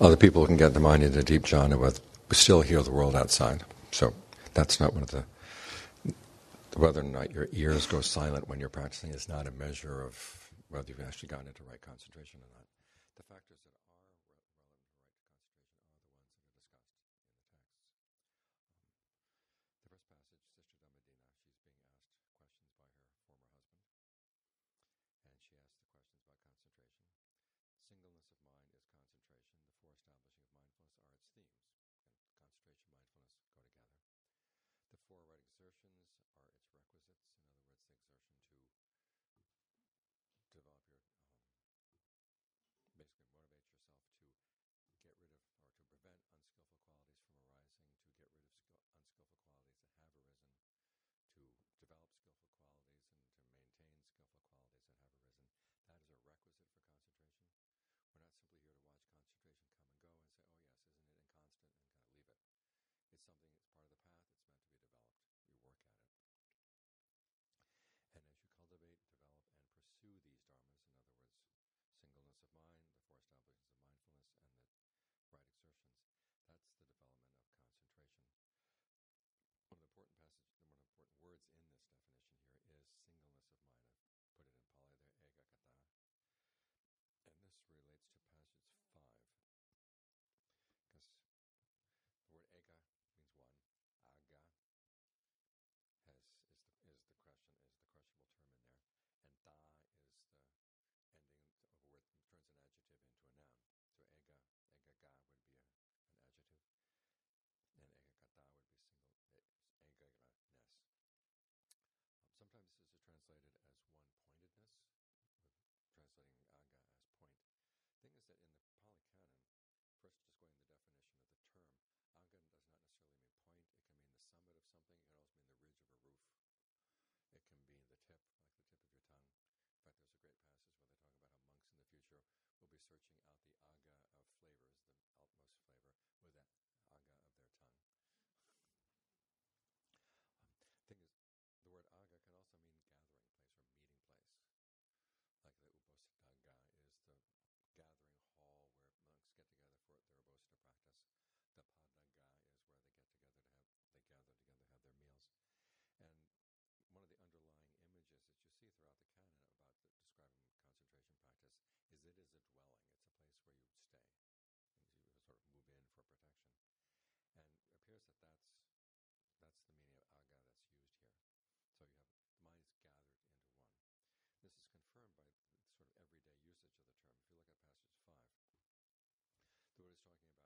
Other people can get the mind into deep jhana with still hear the world outside. So that's not one of the whether or not your ears go silent when you're practicing is not a measure of whether you've actually gotten into right concentration or not. something. It also mean the ridge of a roof. It can be the tip, like the tip of your tongue. In fact, there's a great passage where they talk about how monks in the future will be searching out the agga of flavors, the utmost flavor, with that that that's that's the meaning of agga that's used here. So you have the mind is gathered into one. This is confirmed by sort of everyday usage of the term. If you look at passage five, the Buddha is talking about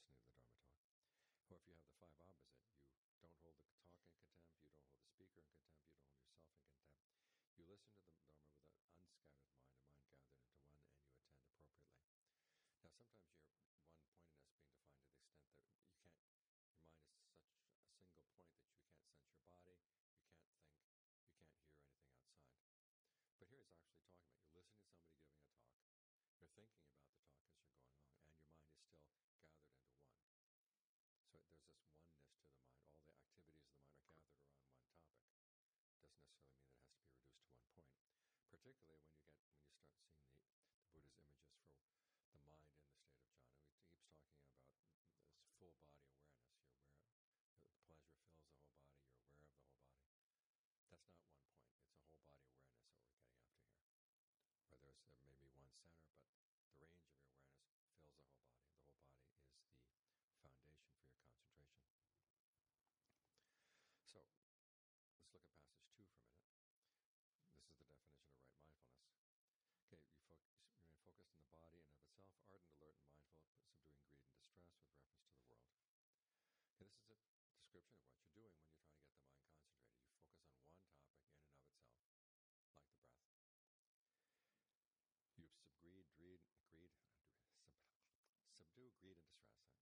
listening to the Dharma talk. Or if you have the five opposite, you don't hold the talk in contempt, you don't hold the speaker in contempt, you don't hold yourself in contempt. You listen to the Dharma with an unscattered mind, a mind gathered into one, and you attend appropriately. Now, sometimes your one pointedness being defined to the extent that you can't, your mind is such a single point that you can't sense your body, you can't think, you can't hear anything outside. But here he's actually talking about you're listening to somebody giving a talk, you're thinking about the particularly when you get when you start seeing the, the Buddha's images for the mind in the state of jhana. He keeps talking about this full body awareness. You're aware, uh, the pleasure fills the whole body. You're aware of the whole body. That's not one point. It's a whole body awareness that we're getting after here. Where there's there may be one center, but stress with reference to the world. Okay, this is a description of what you're doing when you're trying to get the mind concentrated. You focus on one topic in and of itself, like the breath. You subgreed, greed, greed, sub, subdue greed and distress.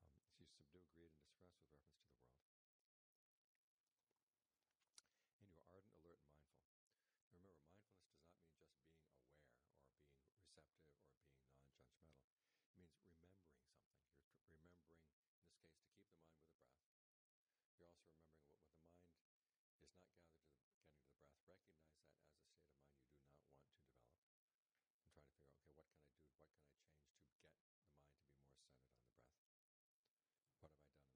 I, have got a real problem with spoonerisms. Um, so you subdue greed and distress with reference to the world. receptive or being non-judgmental. It means remembering something. You're remembering, in this case, to keep the mind with the breath. You're also remembering what, what the mind is not gathered to the, getting to the breath. Recognize that as a state of mind you do not want to develop, and try to figure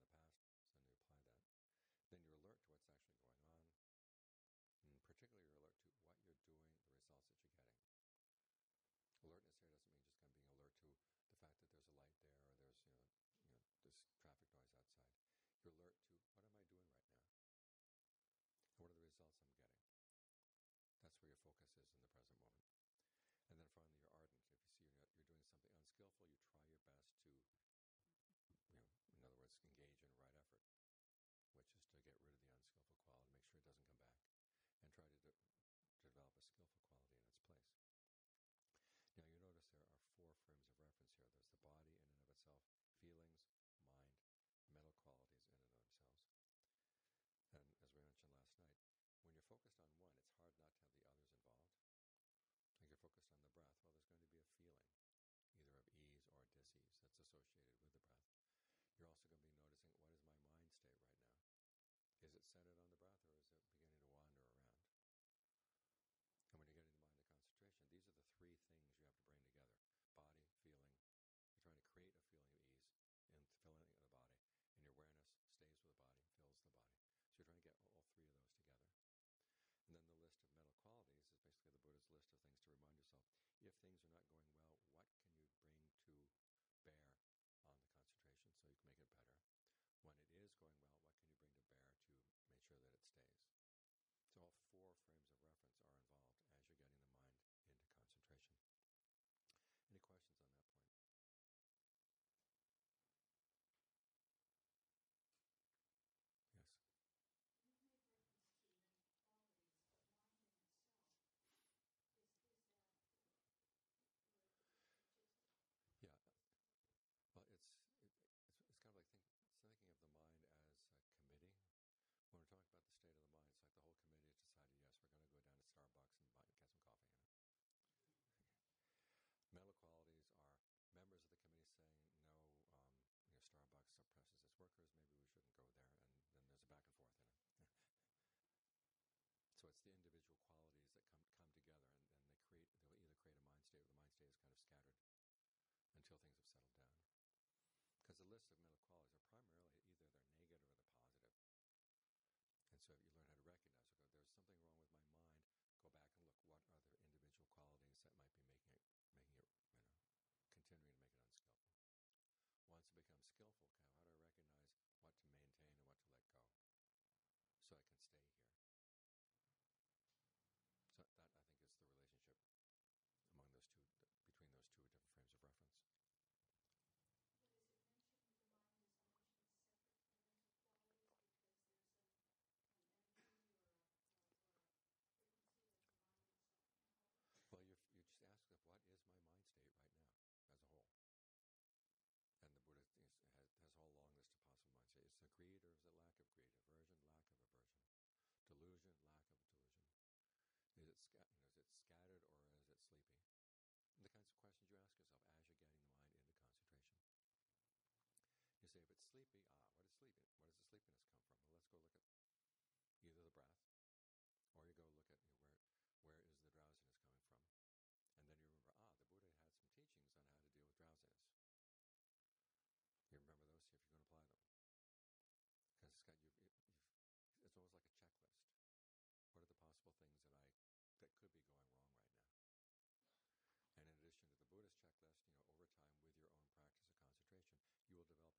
out, okay, what can I do? What can I change to get the mind to be more centered on the breath? What have I done in the past? So then you apply that. Then you're alert to what's actually going on, and particularly you're alert to what you're doing, the results that you get. focus is in the present moment. And then finally, you're ardent. If you see you're, you're doing something unskillful, you try your best to, you know, in other words, engage in right effort, which is to get rid of the unskillful quality, make sure it doesn't come back, and try to, de- to develop a skillful quality in its place. Now, you notice there are four frames of reference here. There's the body in and of itself, feelings, mind, mental qualities in and of themselves. And as we mentioned last night, when you're focused on one, it's hard not to have the others going to be a feeling, either of ease or disease, that's associated with the breath. You're also going to be noticing what is my mind state right now? Is it centered on the breath or is it beginning to wander around? And when you get into mind of concentration, these are the three things you have to bring together body, feeling. You're trying to create a feeling of ease and filling the body, and your awareness stays with the body, fills the body. So you're trying to get all three of those together. And then the list of mental qualities is basically the Buddha's list of things to remind yourself if things are not going well, what can you bring to bear on the concentration so you can make it better? When it is going well, what can you bring to bear to make sure that it stays? So all four frames of reference are involved. lists of mental qualities are primarily either they're negative or they're positive. And so if you learn how to recognize, okay, there's something wrong with my mind, go back and look what are the individual qualities that might be making it, making it, you know, continuing to make it unskillful. Once it becomes skillful, okay, how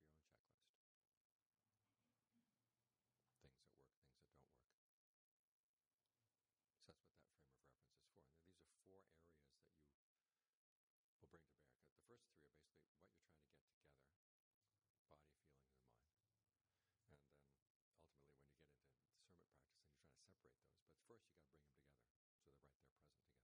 your own checklist. Things that work, things that don't work. So that's what that frame of reference is for. And these are four areas that you will bring to bear. The first three are basically what you're trying to get together body, feelings, and mind. And then ultimately, when you get into discernment practice, and you're trying to separate those, but first you got to bring them together so they're right there present together.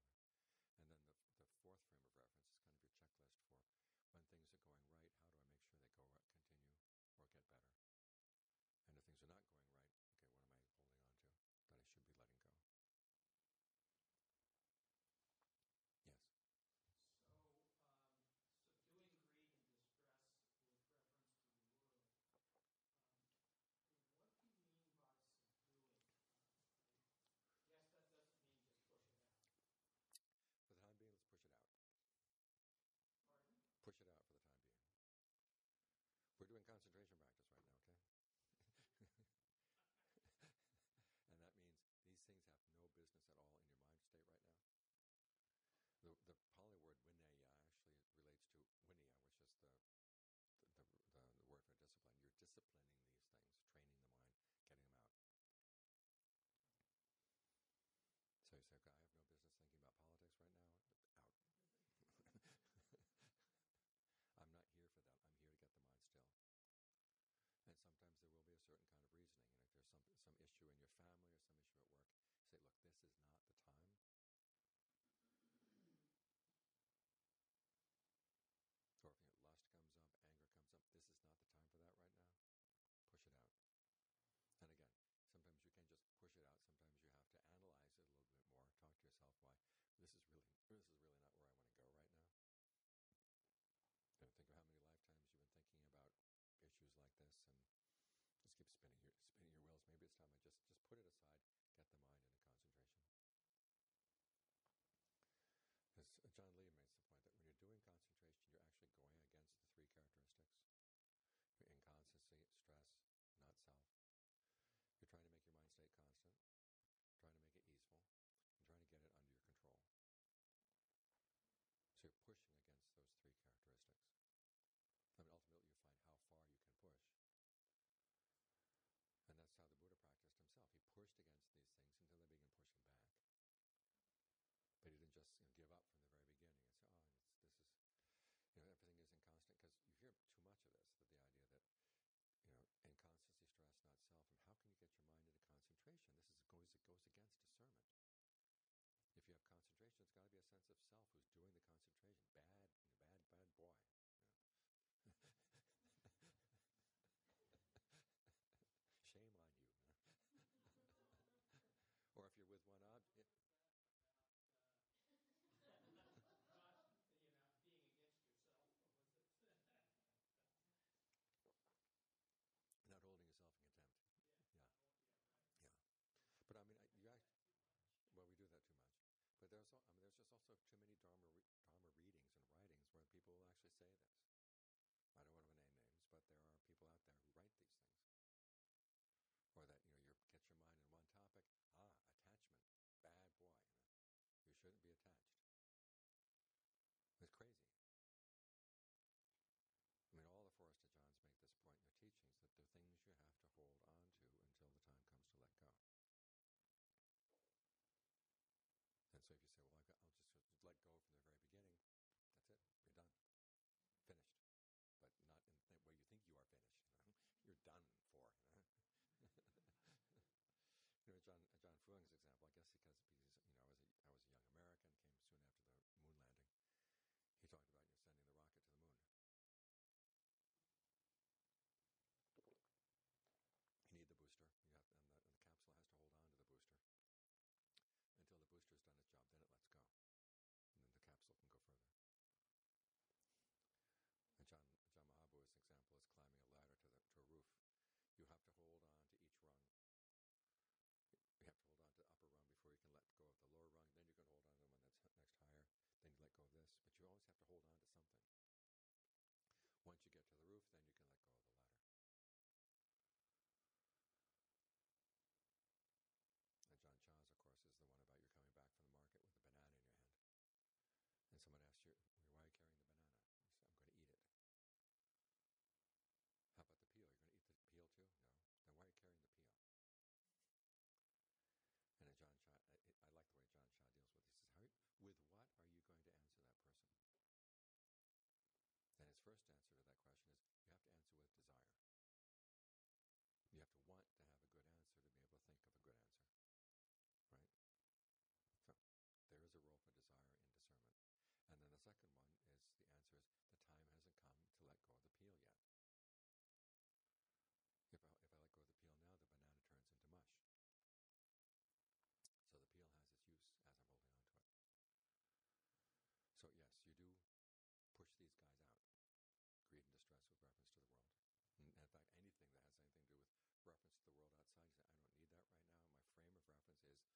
of Chemini Dharma Jessica's piece. fact, anything that has anything to do with reference to the world outside. You say, I don't need that right now. My frame of reference is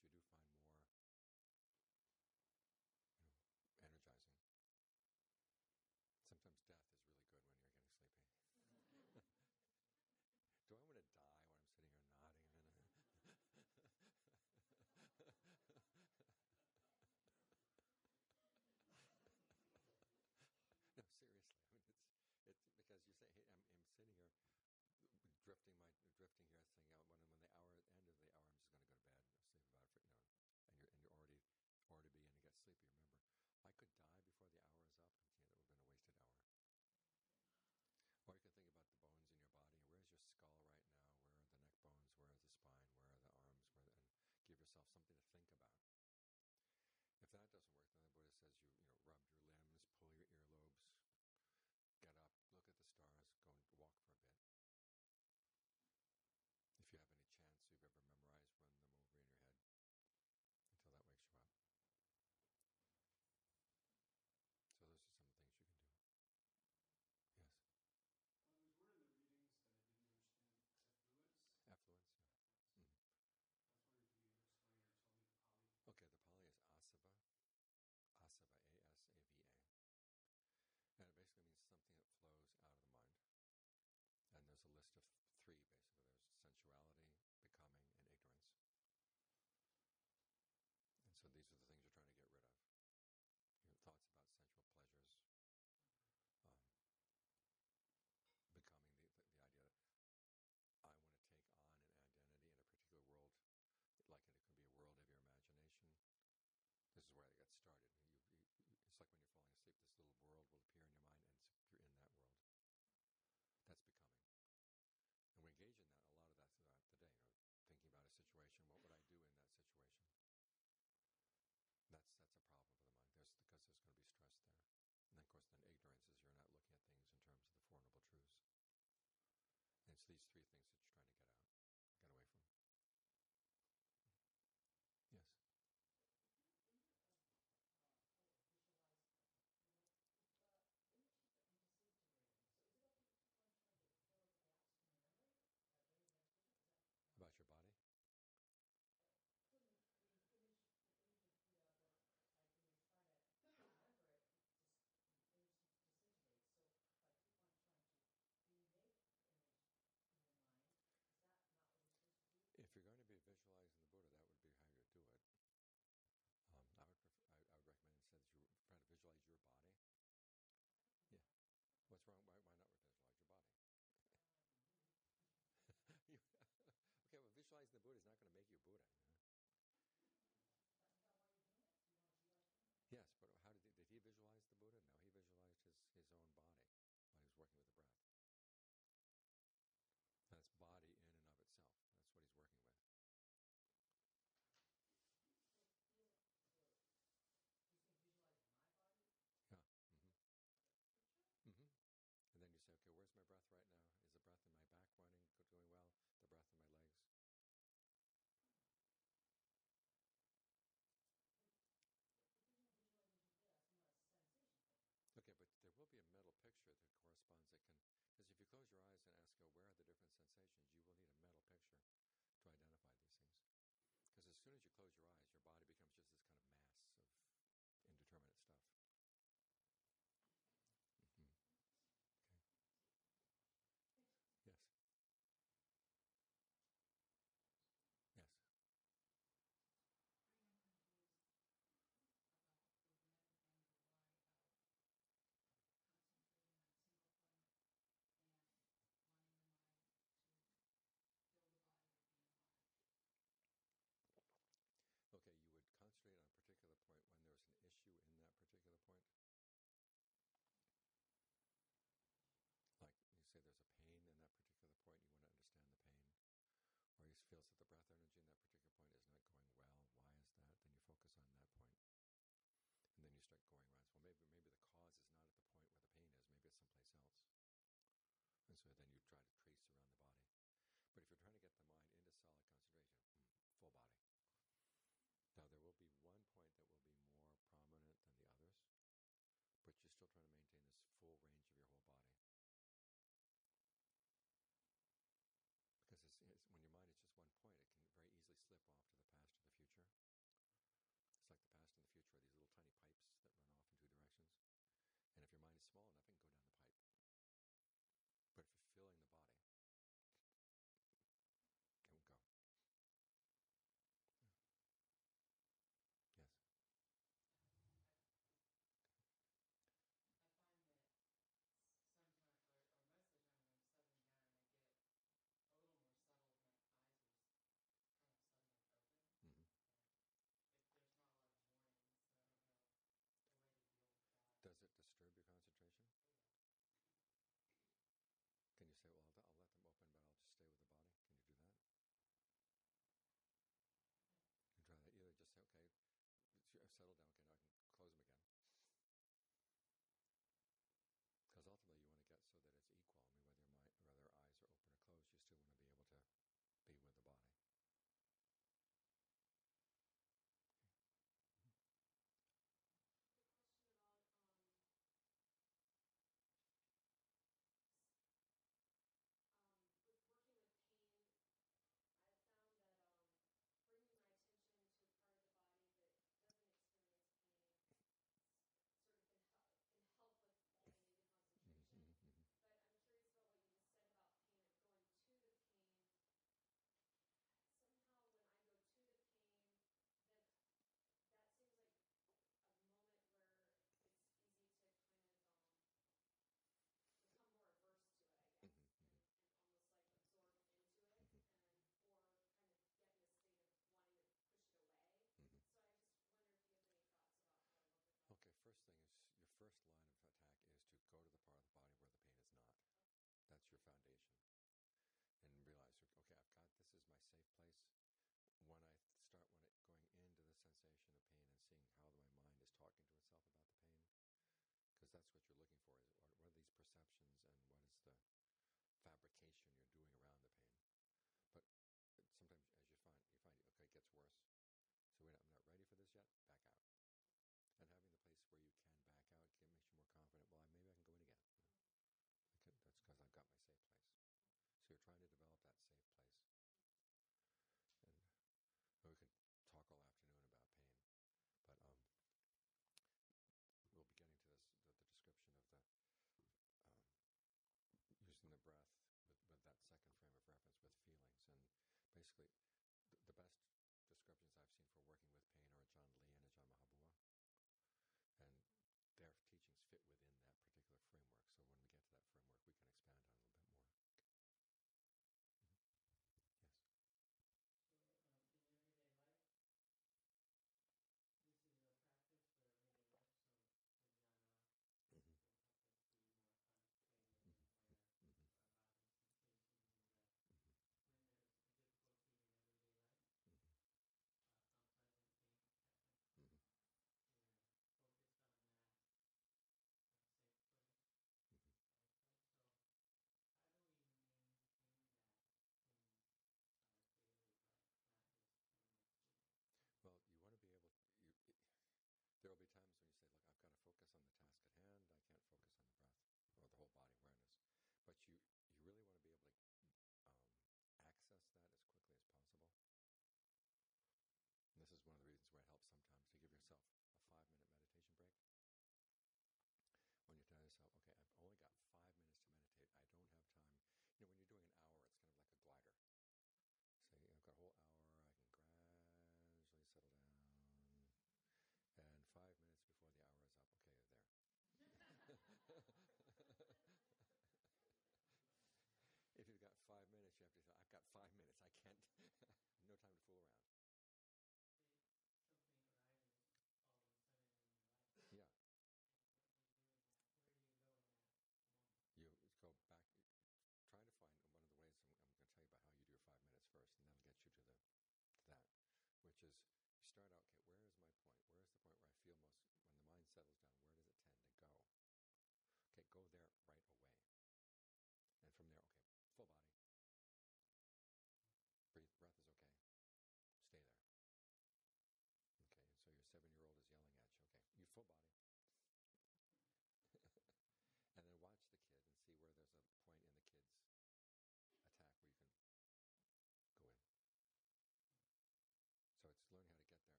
you do find more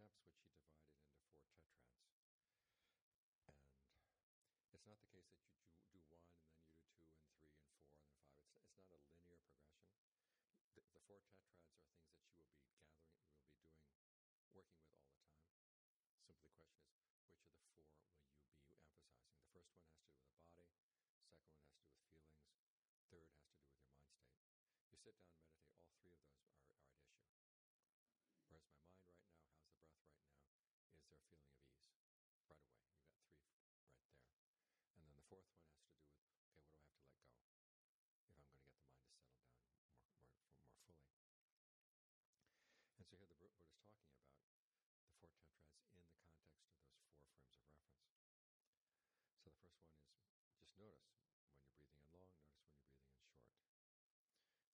steps, which he divided into four tetrads. And it's not the case that you do, one and then you do two and three and four and then five. It's, it's not a linear progression. The, the four tetrads are things that you will be gathering, you will be doing, working with all the time. Simply the question is, which of the four will you be emphasizing? The first one has to do with the body. Second one has to do with feelings. Third has to do with your mind state. You sit down feeling of ease right away. You've got three right there. And then the fourth one has to do with okay, what do I have to let go if I'm going to get the mind to settle down more, more, more fully?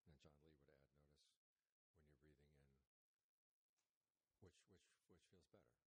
And so here the Buddha is talking about the four tetrads in the context of those four frames of reference. So the first one is just notice when you're breathing in long, notice when you're breathing in short. And then Ajaan Lee would add notice when you're breathing in which which which feels better.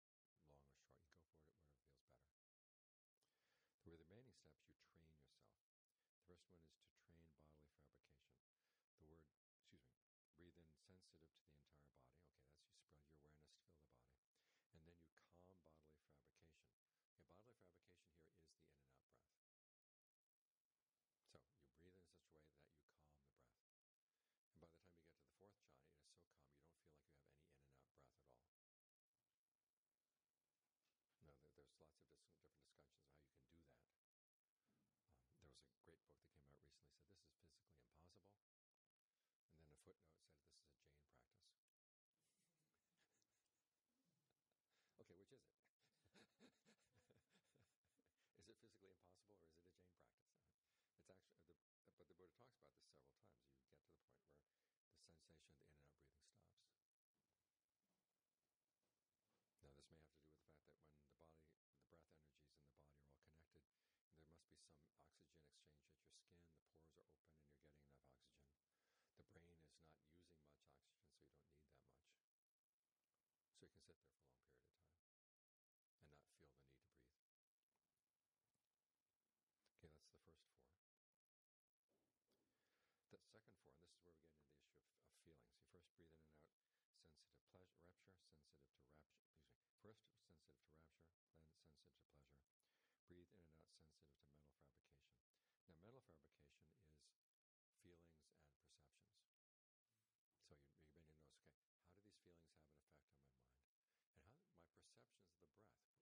times you get to the point where the sensation of the in and out breathing stops. Now, this may have to do with the fact that when the body, the breath energies in the body are all connected, there must be some oxygen exchange at your skin, the First, sensitive to rapture, then sensitive to pleasure. Breathe in and out sensitive to mental fabrication. Now, mental fabrication is feelings and perceptions. So you, you to notice, okay, how do these feelings have an effect on my mind? And how my perceptions of the breath,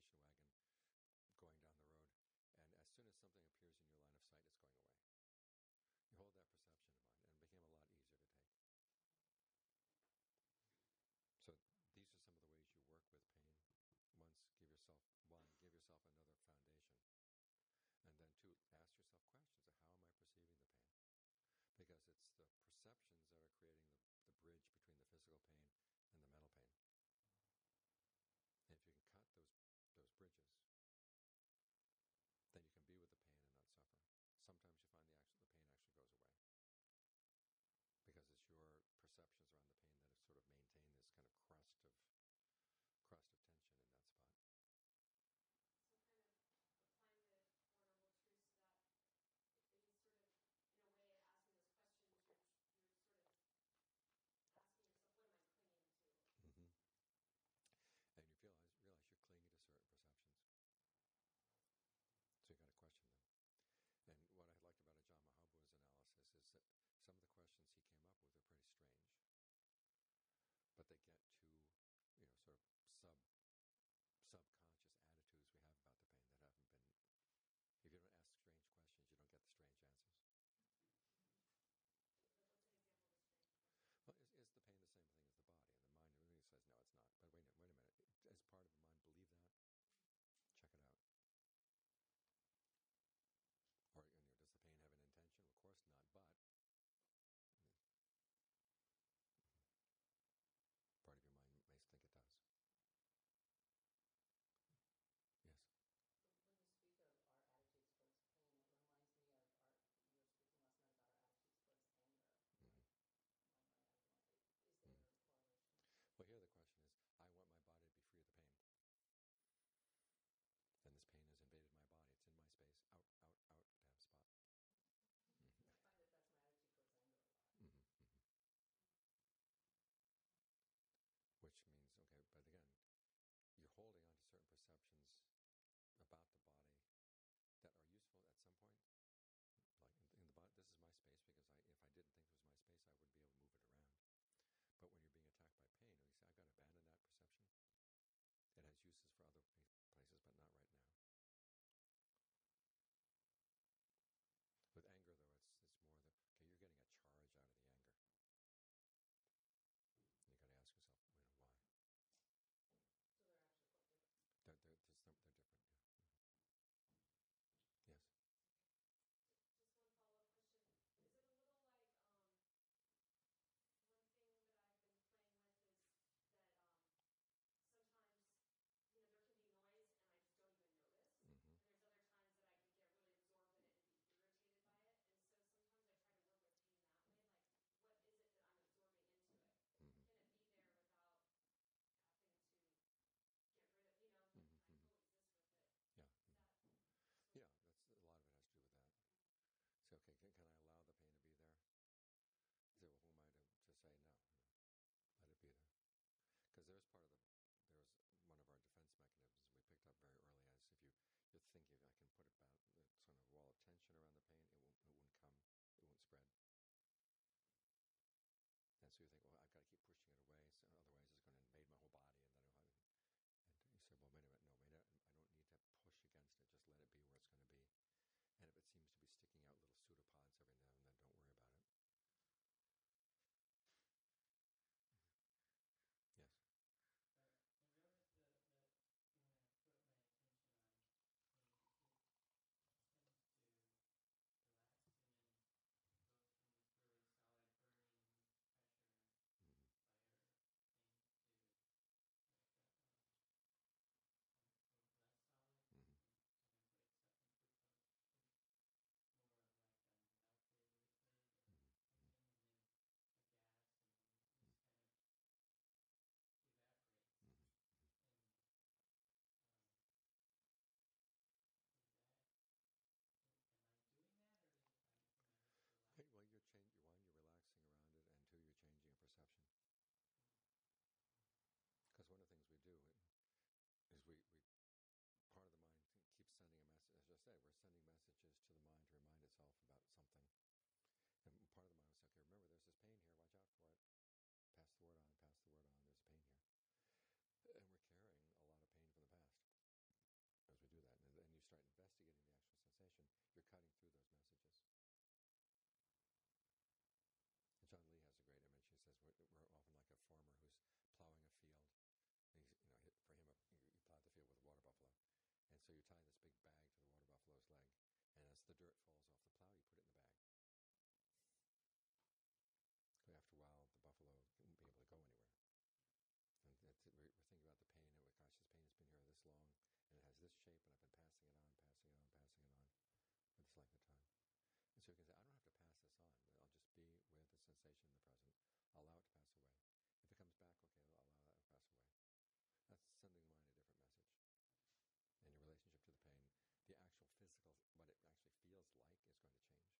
station wagon going down the road. And as soon as something appears in your line of sight, it's going away. You hold that perception in mind, and it became a lot easier to take. So these are some of the ways you work with pain. Once, give yourself one, give yourself another foundation, and then two, ask yourself questions: How am I perceiving the pain? Because it's the perceptions that are creating the, the bridge between the physical pain bridges long, and it has this shape, and I've been passing it on, passing it on, passing it on, but it's length of time. And so you can say, I don't have to pass this on. I'll just be with the sensation in the present. I'll allow it to pass away. If it comes back, okay, I'll allow that to pass away. That's sending the mind a different message. And your relationship to the pain, the actual physical, what it actually feels like is going to change.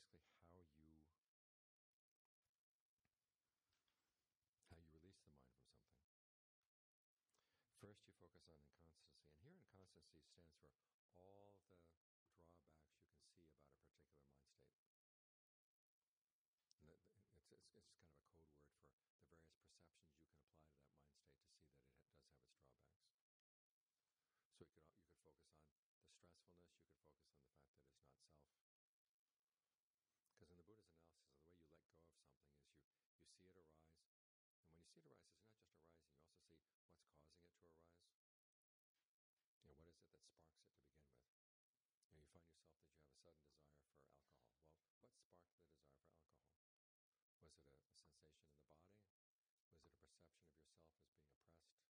basically how you how you release the mind from something. First, you focus on inconstancy, and here inconstancy stands for all the drawbacks you can see about a particular mind state. The, the, it's, it's, it's, kind of a code word for the various perceptions you can apply to that mind state to see that it ha- does have its drawbacks. So you could, you could focus on the stressfulness, you could focus on the fact that it's not self, see it arise, it's not just arising, you also see what's causing it to arise. You know, what is it that sparks it to begin with? You, know, you find yourself that you have a sudden desire for alcohol. Well, what sparked the desire for alcohol? Was it a, a sensation in the body? Was it a perception of yourself as being oppressed?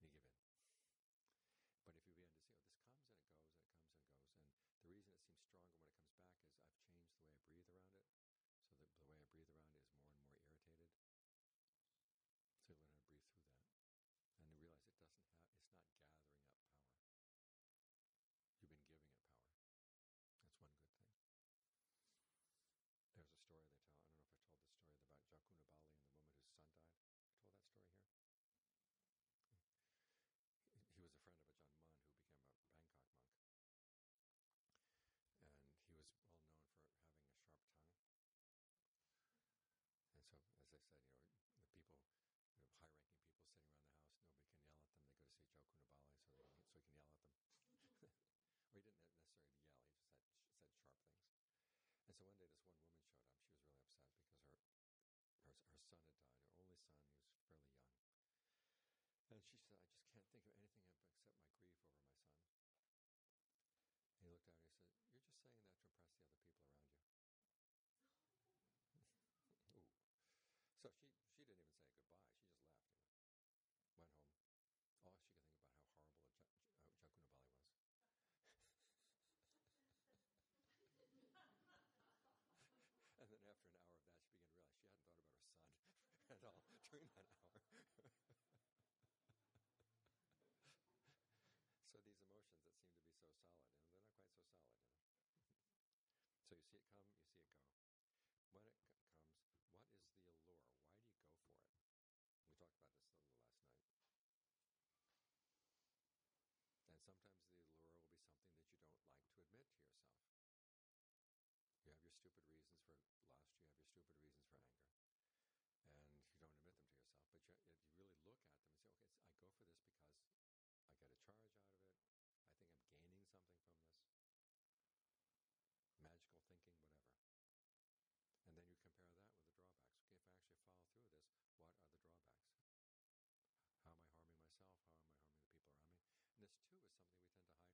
give in right now. You give in. But if you begin to see, oh, this comes and it goes and it comes and goes, and the reason it seems stronger when it comes back is I've changed the way I breathe around it. think of anything except my grief over my son. he looked at me and said, You're just saying that to impress the other people around you. so solid, and they're not quite so solid. You know? so you see it come, you see it go. When it c- comes, what is the allure? Why do you go for it? We talked about this a little last night. And sometimes the allure will be something that you don't like to admit to yourself. You have your stupid reasons for lust. You have your stupid reasons for anger, and you don't admit them to yourself. But you, you really look at them and say, "Okay, I go for this because." Two is something we tend to hide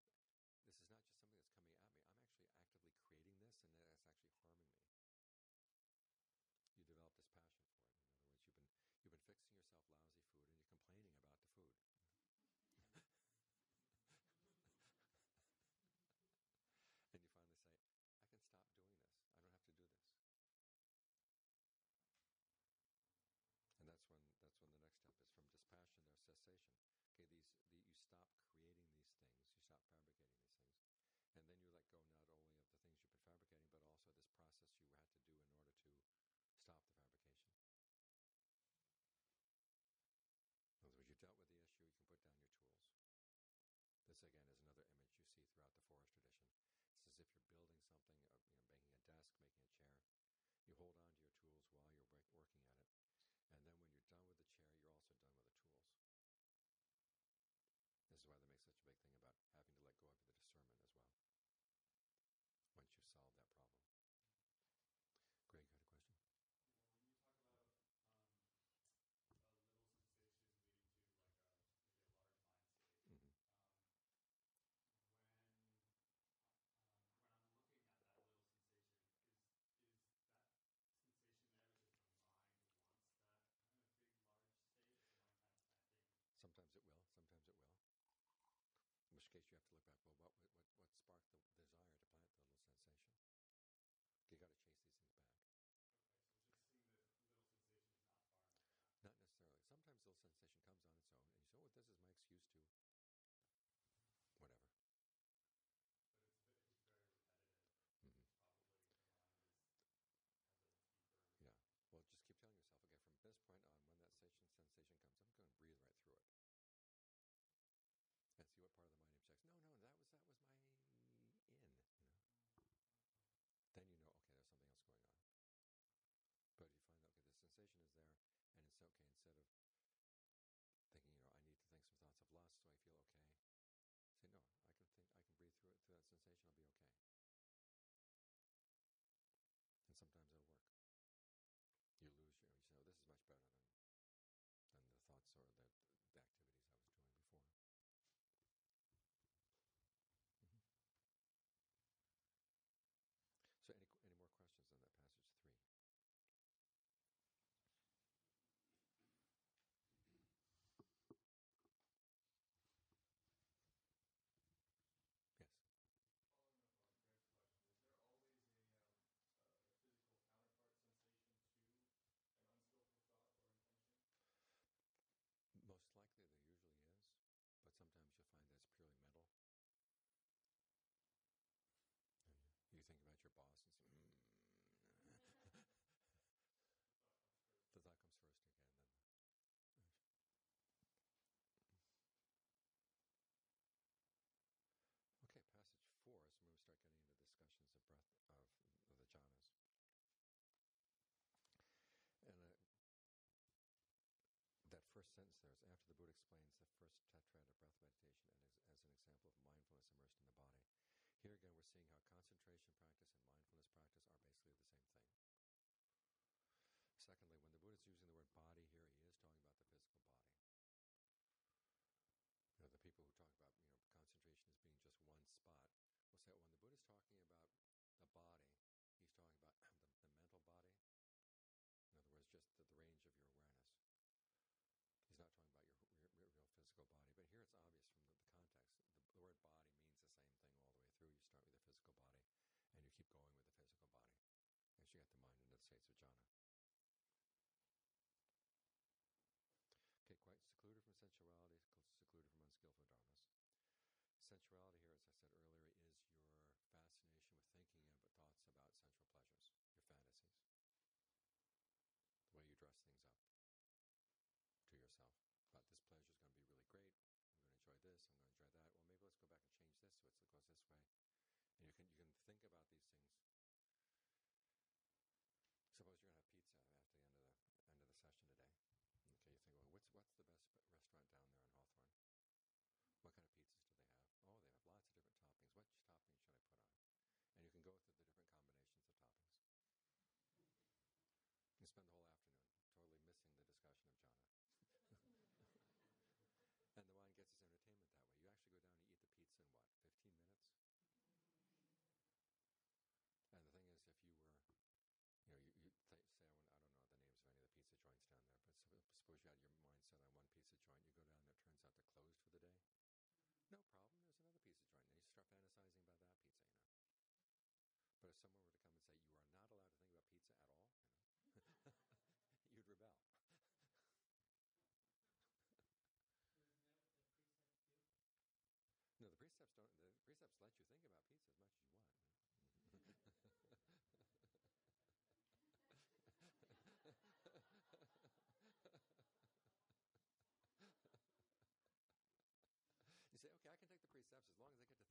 explains the first tetrad of breath meditation as, as an example of mindfulness immersed in the body. Here again, we're seeing how concentration practice and physical body, and you keep going with the physical body as you get the mind into the states of jhana. Okay, quite secluded from sensuality, secluded from unskillful dharmas. Sensuality here, as I said earlier, is your fascination with thinking and thoughts about sensual pleasures, your fantasies, the way you dress things up to yourself about this pleasure is going to be really great. I'm going to enjoy this. I'm going to enjoy that. Well, maybe let's go back and change this so it goes this way. And you can, you can think about these things someone were to come and say, you are not allowed to think about pizza at all, you know, you'd rebel. no, the precepts don't, the precepts let you think about pizza as much as you want. you say, okay, I can take the precepts as long as I get to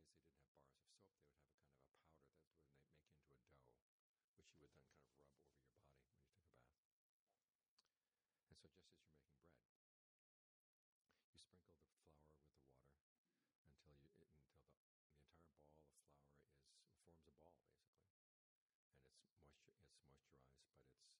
days they didn't have bars of soap. They would have a kind of a powder that would make into a dough, which you would then kind of rub over your body when you took a bath. And so, just as you're making bread, you sprinkle the flour with the water until you it, until the the entire ball of flour is forms a ball basically, and it's moisture it's moisturized, but it's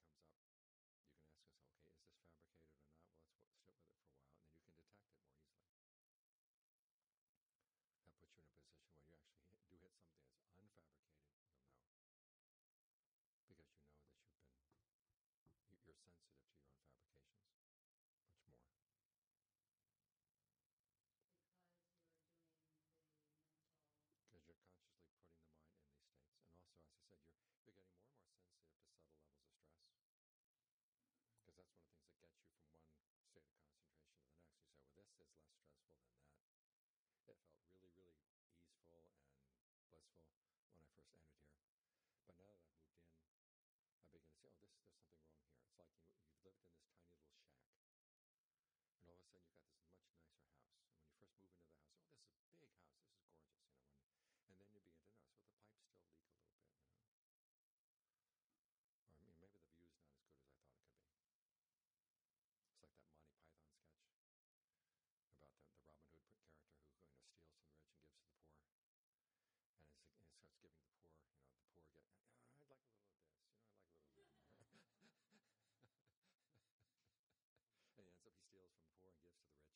this, there's something wrong here. It's like you, you've lived in this tiny little shack. And all of a sudden, you've got this much nicer house. And when you first move into the house, rest of the red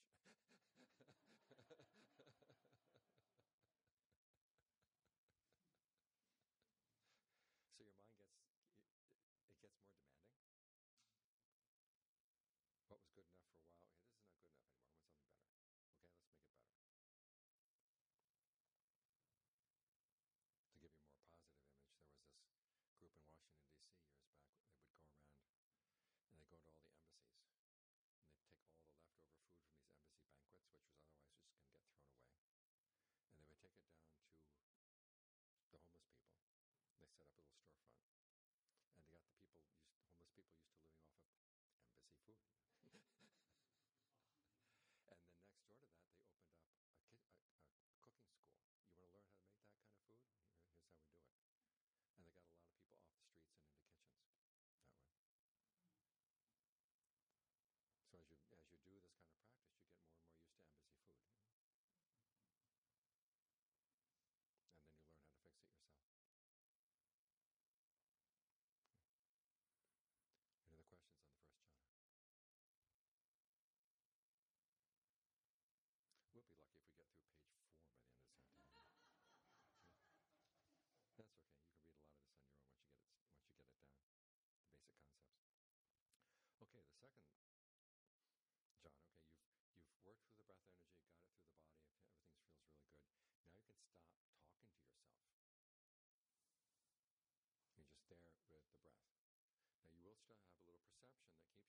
let to have a little perception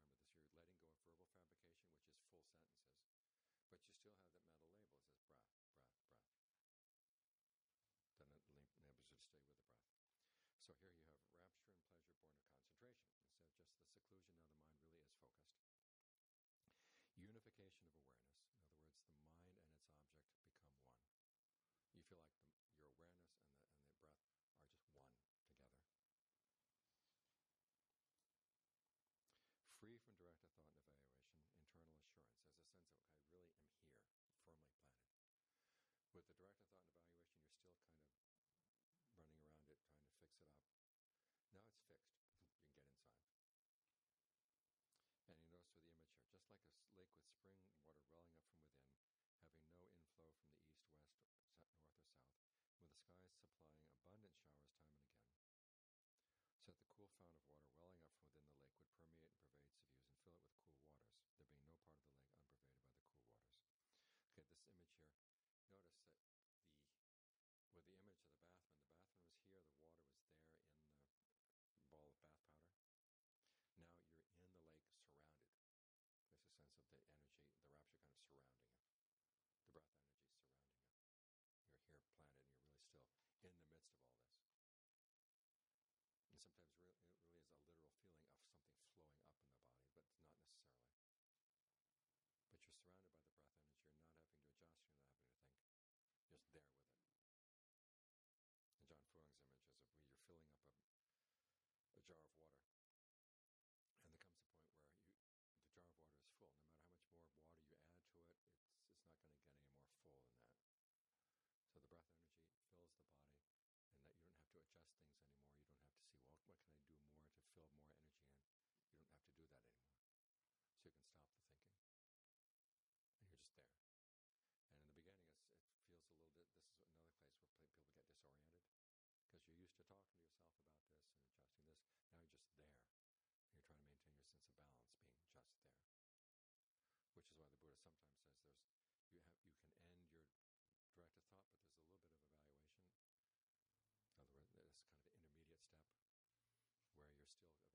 that keeps you there. Remember this, you're letting go of verbal fabrication, which is full sentences, but you still have that like a lake with spring water welling up from within, having no inflow from the east, west, north, or south, with the skies supplying abundant showers time and again, so that the cool fount of water welling up from within the lake would permeate and pervade the views and fill it with in the midst of all this. adjust things anymore. You don't have to see, well, what can I do more to fill more energy in? You don't have to do that anymore. So you can stop the thinking. And you're just there. And in the beginning, it feels a little bit, this is another place where people get disoriented because you're used to talking to yourself about this and adjusting this. Now you're just there. You're trying to maintain your sense of balance, being just there. Which is why the Buddha sometimes says there's you have you can end your directed thought, but there's a little bit of an still